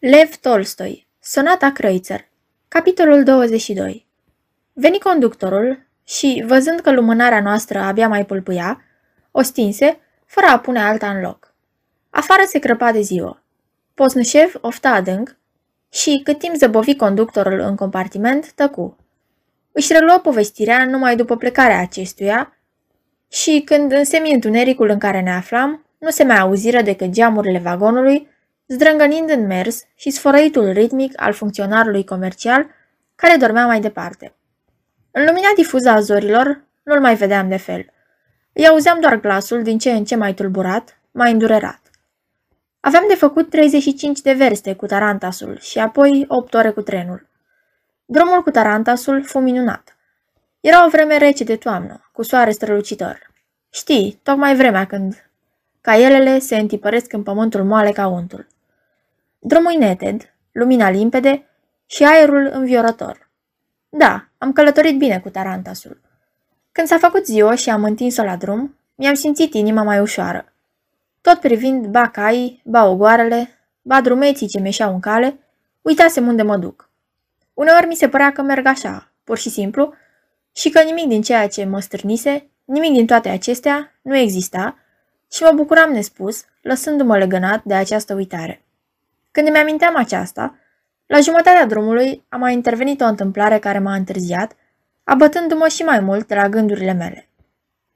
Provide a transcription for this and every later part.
Lev Tolstoi, Sonata Kreutzer, capitolul 22 Veni conductorul și, văzând că lumânarea noastră abia mai pulpâia, o stinse, fără a pune alta în loc. Afară se crăpa de ziua. Posnușev ofta adânc și, cât timp zăbovi conductorul în compartiment, tăcu. Își reluă povestirea numai după plecarea acestuia și, când în semi-întunericul în care ne aflam, nu se mai auziră decât geamurile vagonului, zdrângănind în mers și sfărăitul ritmic al funcționarului comercial care dormea mai departe. În lumina difuză a zorilor, nu-l mai vedeam de fel. Îi auzeam doar glasul din ce în ce mai tulburat, mai îndurerat. Aveam de făcut 35 de verste cu tarantasul și apoi 8 ore cu trenul. Drumul cu tarantasul fu minunat. Era o vreme rece de toamnă, cu soare strălucitor. Știi, tocmai vremea când caielele se întipăresc în pământul moale ca untul. Drumul neted, lumina limpede și aerul înviorător. Da, am călătorit bine cu tarantasul. Când s-a făcut ziua și am întins-o la drum, mi-am simțit inima mai ușoară. Tot privind ba caii, ba ogoarele, ba drumeții ce meșeau în cale, uitasem unde mă duc. Uneori mi se părea că merg așa, pur și simplu, și că nimic din ceea ce mă stârnise, nimic din toate acestea, nu exista și mă bucuram nespus, lăsându-mă legănat de această uitare. Când îmi aminteam aceasta, la jumătatea drumului a mai intervenit o întâmplare care m-a întârziat, abătându-mă și mai mult de la gândurile mele.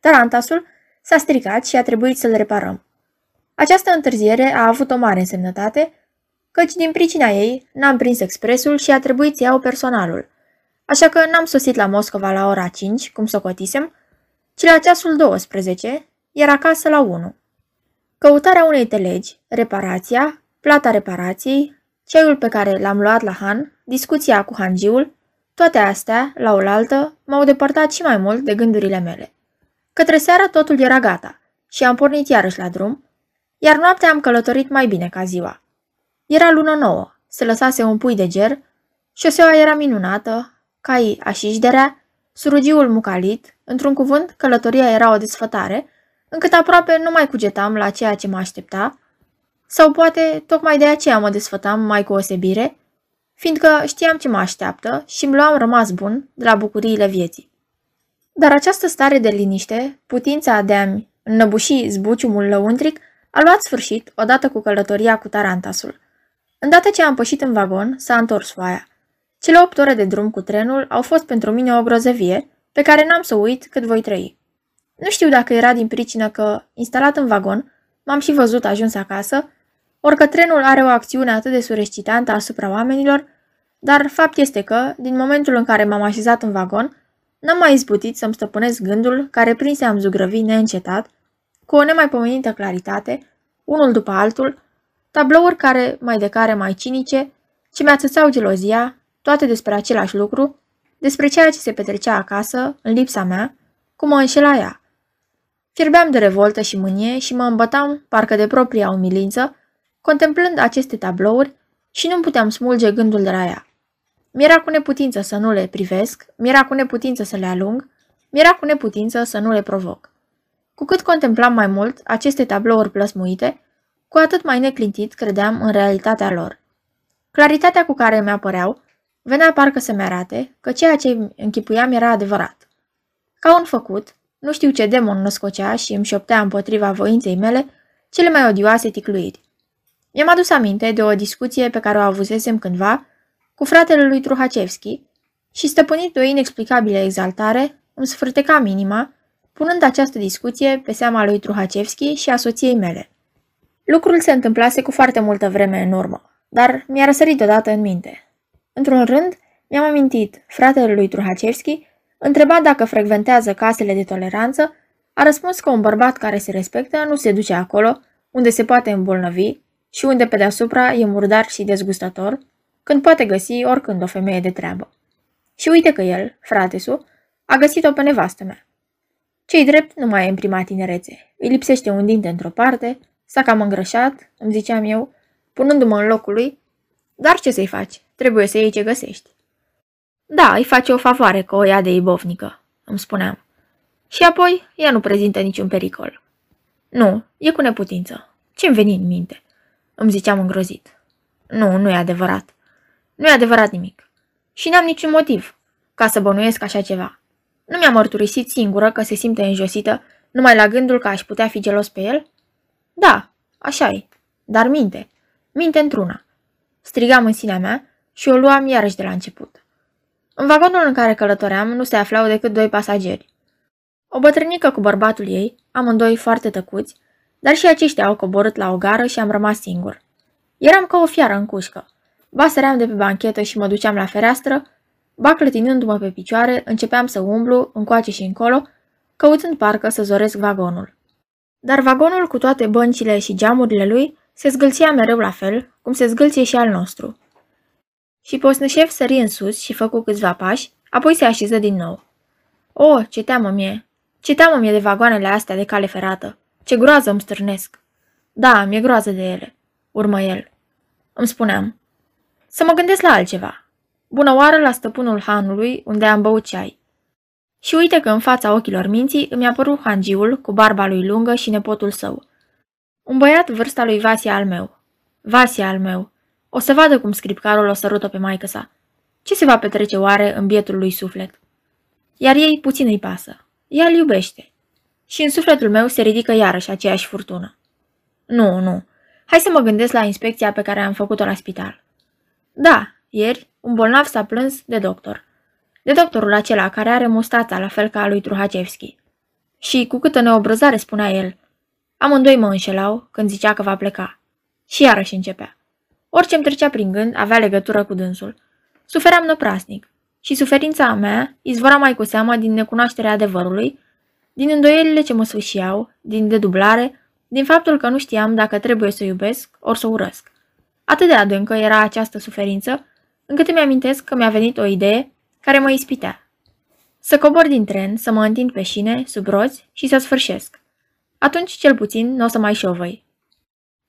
Tarantasul s-a stricat și a trebuit să-l reparăm. Această întârziere a avut o mare însemnătate, căci din pricina ei n-am prins expresul și a trebuit să iau personalul, așa că n-am sosit la Moscova la ora 5, cum socotisem, ci la ceasul 12, iar acasă la 1. Căutarea unei telegi, reparația, plata reparației, ceaiul pe care l-am luat la Han, discuția cu hangiul, toate astea, la oaltă, m-au depărtat și mai mult de gândurile mele. Către seara totul era gata și am pornit iarăși la drum, iar noaptea am călătorit mai bine ca ziua. Era lună nouă, se lăsase un pui de ger, șoseaua era minunată, caii așișderea, surugiul mucalit, într-un cuvânt, călătoria era o desfătare, încât aproape nu mai cugetam la ceea ce mă aștepta, sau poate tocmai de aceea mă desfătam mai cu osebire, fiindcă știam ce mă așteaptă și îmi luam rămas bun de la bucuriile vieții. Dar această stare de liniște, putința de a-mi înnăbuși zbuciumul lăuntric, a luat sfârșit odată cu călătoria cu tarantasul. Îndată ce am pășit în vagon, s-a întors foaia. Cele opt ore de drum cu trenul au fost pentru mine o grozăvie, pe care n-am să uit cât voi trăi. Nu știu dacă era din pricină că, instalat în vagon, m-am și văzut ajuns acasă, orică trenul are o acțiune atât de surescitantă asupra oamenilor, dar fapt este că, din momentul în care m-am așezat în vagon, n-am mai izbutit să-mi stăpânesc gândul care prinse am zugrăvi neîncetat, cu o nemaipomenită claritate, unul după altul, tablouri care, mai de care mai cinice, ce mi-ațățau gelozia, toate despre același lucru, despre ceea ce se petrecea acasă, în lipsa mea, cum mă înșela ea. Fierbeam de revoltă și mânie și mă îmbătam, parcă de propria umilință, contemplând aceste tablouri și nu puteam smulge gândul de la ea. Mi-era cu neputință să nu le privesc, mi-era cu neputință să le alung, mi-era cu neputință să nu le provoc. Cu cât contemplam mai mult aceste tablouri plăsmuite, cu atât mai neclintit credeam în realitatea lor. Claritatea cu care mi-apăreau venea parcă să-mi arate că ceea ce închipuiam era adevărat. Ca un făcut, nu știu ce demon născocea și îmi șoptea împotriva voinței mele cele mai odioase ticluiri. Mi-am adus aminte de o discuție pe care o avusesem cândva cu fratele lui Truhacevski și stăpânit de o inexplicabilă exaltare, îmi sfârteca minima, punând această discuție pe seama lui Truhacevski și a soției mele. Lucrul se întâmplase cu foarte multă vreme în urmă, dar mi-a răsărit odată în minte. Într-un rând, mi-am amintit, fratele lui Truhacevski, întrebat dacă frecventează casele de toleranță, a răspuns că un bărbat care se respectă nu se duce acolo, unde se poate îmbolnăvi și unde pe deasupra e murdar și dezgustător, când poate găsi oricând o femeie de treabă. Și uite că el, fratesu, a găsit-o pe nevastă mea. Cei drept nu mai e în prima tinerețe. Îi lipsește un dinte într-o parte, s-a cam îngrășat, îmi ziceam eu, punându-mă în locul lui, dar ce să-i faci? Trebuie să iei ce găsești. Da, îi face o favoare că o ia de ibovnică, îmi spuneam. Și apoi, ea nu prezintă niciun pericol. Nu, e cu neputință. Ce-mi veni în minte? Îmi ziceam îngrozit. Nu, nu e adevărat. Nu e adevărat nimic. Și n-am niciun motiv ca să bănuiesc așa ceva. Nu mi-a mărturisit singură că se simte înjosită numai la gândul că aș putea fi gelos pe el? Da, așa e. Dar minte. Minte într-una. Strigam în sinea mea și o luam iarăși de la început. În vagonul în care călătoream nu se aflau decât doi pasageri. O bătrânică cu bărbatul ei, amândoi foarte tăcuți, dar și aceștia au coborât la o gară și am rămas singur. Eram ca o fiară în cușcă. Ba săream de pe banchetă și mă duceam la fereastră, ba clătinându-mă pe picioare, începeam să umblu încoace și încolo, căutând parcă să zoresc vagonul. Dar vagonul cu toate băncile și geamurile lui se zgâlția mereu la fel, cum se zgâlție și al nostru. Și Posnășev sări în sus și făcu câțiva pași, apoi se așeză din nou. O, ce teamă mie! Ce teamă mie de vagoanele astea de cale ferată! Ce groază îmi stârnesc! Da, mi-e groază de ele, urmă el. Îmi spuneam. Să mă gândesc la altceva. Bună oară la stăpânul hanului, unde am băut ceai. Și uite că în fața ochilor minții îmi apărut hangiul cu barba lui lungă și nepotul său. Un băiat vârsta lui Vasia al meu. Vasia al meu. O să vadă cum scripcarul o sărută pe maică sa. Ce se va petrece oare în bietul lui suflet? Iar ei puțin îi pasă. Ea îl iubește. Și în sufletul meu se ridică iarăși aceeași furtună. Nu, nu. Hai să mă gândesc la inspecția pe care am făcut-o la spital. Da, ieri un bolnav s-a plâns de doctor. De doctorul acela care are mustața la fel ca a lui Truhacevski. Și cu câtă neobrăzare spunea el. Amândoi mă înșelau când zicea că va pleca. Și iarăși începea. Orice îmi trecea prin gând avea legătură cu dânsul. Suferam năprasnic. Și suferința mea izvora mai cu seamă din necunoașterea adevărului, din îndoielile ce mă sfâșiau, din dedublare, din faptul că nu știam dacă trebuie să iubesc ori să urăsc. Atât de adâncă era această suferință, încât îmi amintesc că mi-a venit o idee care mă ispitea. Să cobor din tren, să mă întind pe șine, sub roți și să sfârșesc. Atunci, cel puțin, nu o să mai șovăi.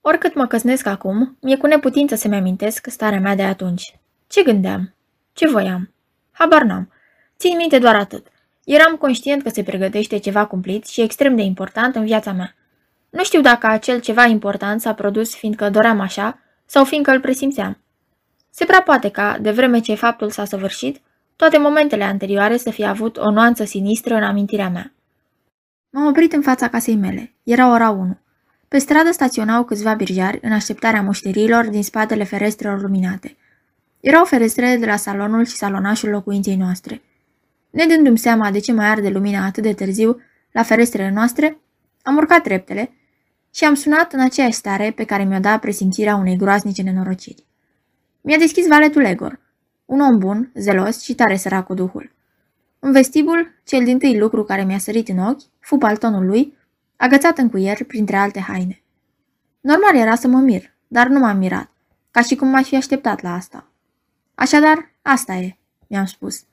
Oricât mă căsnesc acum, mi-e cu neputință să-mi amintesc starea mea de atunci. Ce gândeam? Ce voiam? Habar n-am. Țin minte doar atât. Eram conștient că se pregătește ceva cumplit și extrem de important în viața mea. Nu știu dacă acel ceva important s-a produs fiindcă doream așa sau fiindcă îl presimțeam. Se prea poate ca, de vreme ce faptul s-a săvârșit, toate momentele anterioare să fie avut o nuanță sinistră în amintirea mea. M-am oprit în fața casei mele. Era ora 1. Pe stradă staționau câțiva birjari în așteptarea mușterilor din spatele ferestrelor luminate. Erau ferestrele de la salonul și salonașul locuinței noastre. Nedându-mi seama de ce mai arde lumina atât de târziu la ferestrele noastre, am urcat treptele și am sunat în aceeași stare pe care mi-o da presimțirea unei groaznice nenorociri. Mi-a deschis valetul Egor, un om bun, zelos și tare sărac cu duhul. În vestibul, cel din tâi lucru care mi-a sărit în ochi fu paltonul lui, agățat în cuier printre alte haine. Normal era să mă mir, dar nu m-am mirat, ca și cum m-aș fi așteptat la asta. Așadar, asta e, mi-am spus.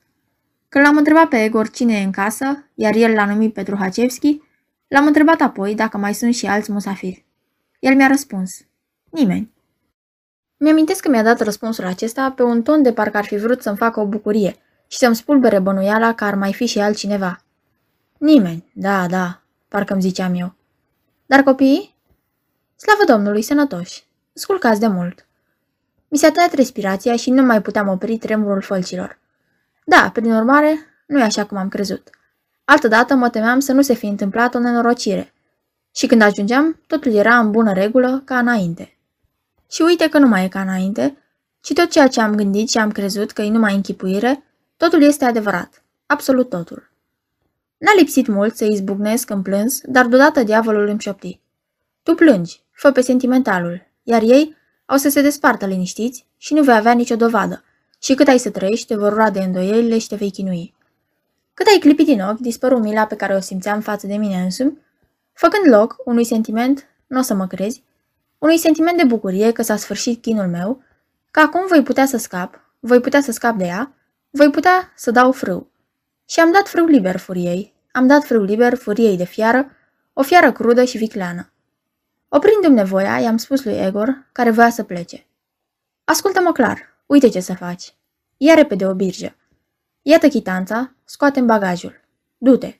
Când l-am întrebat pe Egor cine e în casă, iar el l-a numit Petru Hacevski, l-am întrebat apoi dacă mai sunt și alți musafiri. El mi-a răspuns, nimeni. Mi-amintesc că mi-a dat răspunsul acesta pe un ton de parcă ar fi vrut să-mi facă o bucurie și să-mi spulbere bănuiala că ar mai fi și altcineva. Nimeni, da, da, parcă îmi ziceam eu. Dar copiii? Slavă Domnului, sănătoși, sculcați de mult. Mi s-a tăiat respirația și nu mai puteam opri tremurul fălcilor. Da, prin urmare, nu e așa cum am crezut. Altădată mă temeam să nu se fi întâmplat o nenorocire. Și când ajungeam, totul era în bună regulă ca înainte. Și uite că nu mai e ca înainte, ci tot ceea ce am gândit și am crezut că e numai închipuire, totul este adevărat. Absolut totul. N-a lipsit mult să izbucnesc în plâns, dar deodată diavolul îmi șopti. Tu plângi, fă pe sentimentalul, iar ei au să se despartă liniștiți și nu vei avea nicio dovadă. Și cât ai să trăiești, te vor roade îndoielile și te vei chinui. Cât ai clipit din ochi, dispăru mila pe care o simțeam față de mine însumi, făcând loc unui sentiment, nu o să mă crezi, unui sentiment de bucurie că s-a sfârșit chinul meu, că acum voi putea să scap, voi putea să scap de ea, voi putea să dau frâu. Și am dat frâu liber furiei, am dat frâu liber furiei de fiară, o fiară crudă și vicleană. Oprindu-mi nevoia, i-am spus lui Egor, care voia să plece. Ascultă-mă clar, uite ce să faci. Ia repede o birjă. Iată chitanța, scoatem bagajul. Du-te.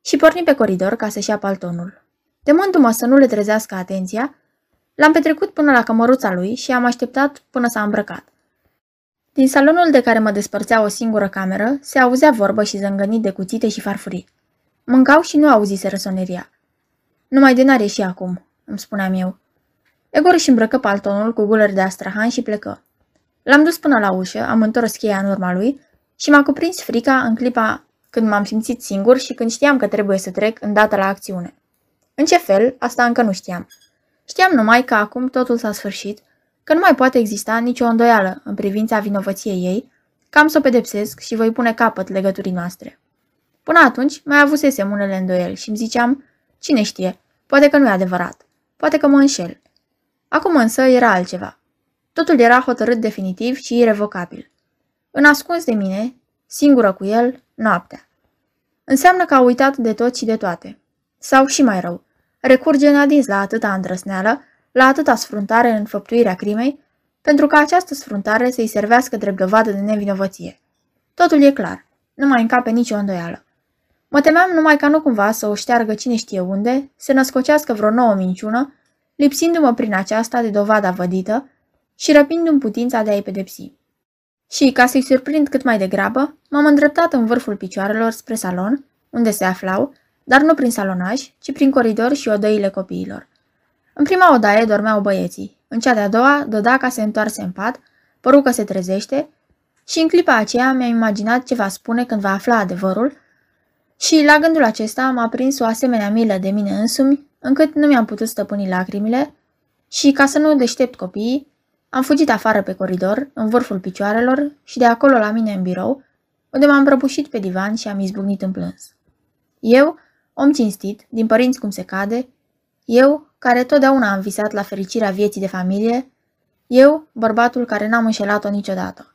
Și porni pe coridor ca să-și ia paltonul. Temându-mă să nu le trezească atenția, L-am petrecut până la cămăruța lui și am așteptat până s-a îmbrăcat. Din salonul de care mă despărțea o singură cameră, se auzea vorbă și zângănit de cuțite și farfurii. Mâncau și nu auzise răsoneria. Numai de n-are și acum, îmi spuneam eu. Egor își îmbrăcă paltonul cu guleri de astrahan și plecă. L-am dus până la ușă, am întors cheia în urma lui și m-a cuprins frica în clipa când m-am simțit singur și când știam că trebuie să trec îndată la acțiune. În ce fel, asta încă nu știam. Știam numai că acum totul s-a sfârșit, că nu mai poate exista nicio îndoială în privința vinovăției ei, că am să o pedepsesc și voi pune capăt legăturii noastre. Până atunci mai avusesem unele îndoieli și îmi ziceam, cine știe, poate că nu e adevărat, poate că mă înșel. Acum însă era altceva. Totul era hotărât definitiv și irrevocabil. În ascuns de mine, singură cu el, noaptea. Înseamnă că a uitat de tot și de toate. Sau și mai rău, recurge în adins la atâta îndrăsneală, la atâta sfruntare în făptuirea crimei, pentru ca această sfruntare să-i servească drept dovadă de nevinovăție. Totul e clar, nu mai încape nicio îndoială. Mă temeam numai ca nu cumva să o șteargă cine știe unde, să născocească vreo nouă minciună, lipsindu-mă prin aceasta de dovada vădită și răpindu-mi putința de a-i pedepsi. Și, ca să-i surprind cât mai degrabă, m-am îndreptat în vârful picioarelor spre salon, unde se aflau, dar nu prin salonaj, ci prin coridor și odăile copiilor. În prima odaie dormeau băieții, în cea de-a doua Dodaca se întoarse în pat, păru că se trezește și în clipa aceea mi-am imaginat ce va spune când va afla adevărul și la gândul acesta m-a prins o asemenea milă de mine însumi, încât nu mi-am putut stăpâni lacrimile și, ca să nu deștept copiii, am fugit afară pe coridor, în vârful picioarelor și de acolo la mine în birou, unde m-am prăbușit pe divan și am izbucnit în plâns. Eu, om cinstit, din părinți cum se cade, eu, care totdeauna am visat la fericirea vieții de familie, eu, bărbatul care n-am înșelat-o niciodată.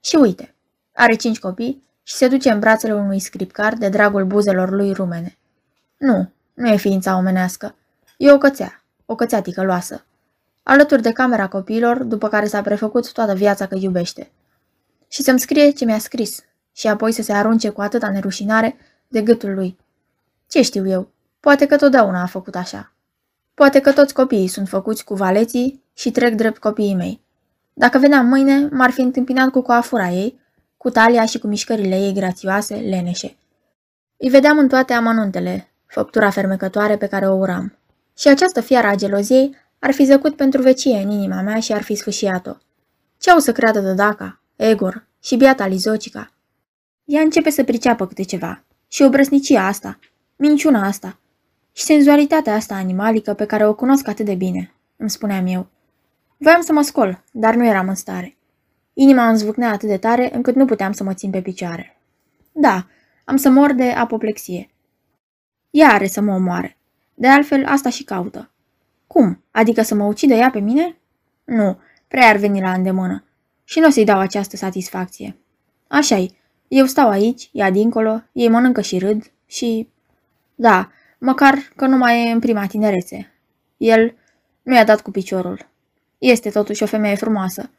Și uite, are cinci copii și se duce în brațele unui scripcar de dragul buzelor lui rumene. Nu, nu e ființa omenească. E o cățea, o cățea ticăloasă. Alături de camera copiilor, după care s-a prefăcut toată viața că iubește. Și să-mi scrie ce mi-a scris și apoi să se arunce cu atâta nerușinare de gâtul lui. Ce știu eu? Poate că totdeauna a făcut așa. Poate că toți copiii sunt făcuți cu valeții și trec drept copiii mei. Dacă veneam mâine, m-ar fi întâmpinat cu coafura ei, cu talia și cu mișcările ei grațioase, leneșe. Îi vedeam în toate amănuntele, făptura fermecătoare pe care o uram. Și această fiară a geloziei ar fi zăcut pentru vecie în inima mea și ar fi sfâșiat-o. Ce au să creadă Dodaca, Egor și biata Lizocica? Ea începe să priceapă câte ceva. Și obrăsnicia asta, minciuna asta și senzualitatea asta animalică pe care o cunosc atât de bine, îmi spuneam eu. Voiam să mă scol, dar nu eram în stare. Inima îmi zvâcnea atât de tare încât nu puteam să mă țin pe picioare. Da, am să mor de apoplexie. Ea are să mă omoare. De altfel, asta și caută. Cum? Adică să mă ucidă ea pe mine? Nu, prea ar veni la îndemână. Și nu o să-i dau această satisfacție. Așa-i, eu stau aici, ea dincolo, ei mănâncă și râd și... Da, măcar că nu mai e în prima tinerețe. El nu i-a dat cu piciorul. Este totuși o femeie frumoasă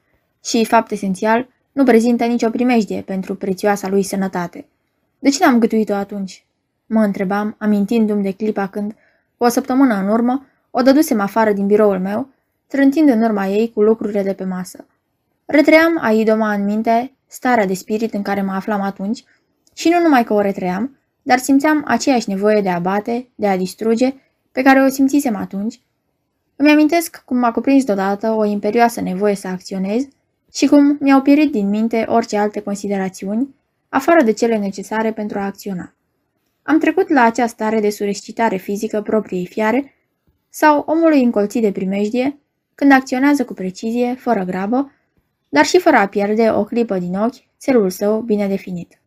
și, fapt esențial, nu prezintă nicio primejdie pentru prețioasa lui sănătate. De ce n-am gătuit-o atunci? Mă întrebam, amintindu-mi de clipa când, o săptămână în urmă, o dădusem afară din biroul meu, trântind în urma ei cu lucrurile de pe masă. Retream a idoma în minte starea de spirit în care mă aflam atunci și nu numai că o retream, dar simțeam aceeași nevoie de a bate, de a distruge, pe care o simțisem atunci. Îmi amintesc cum m-a cuprins deodată o imperioasă nevoie să acționez și cum mi-au pierit din minte orice alte considerațiuni, afară de cele necesare pentru a acționa. Am trecut la acea stare de surescitare fizică propriei fiare sau omului încolțit de primejdie, când acționează cu precizie, fără grabă, dar și fără a pierde o clipă din ochi țelul său bine definit.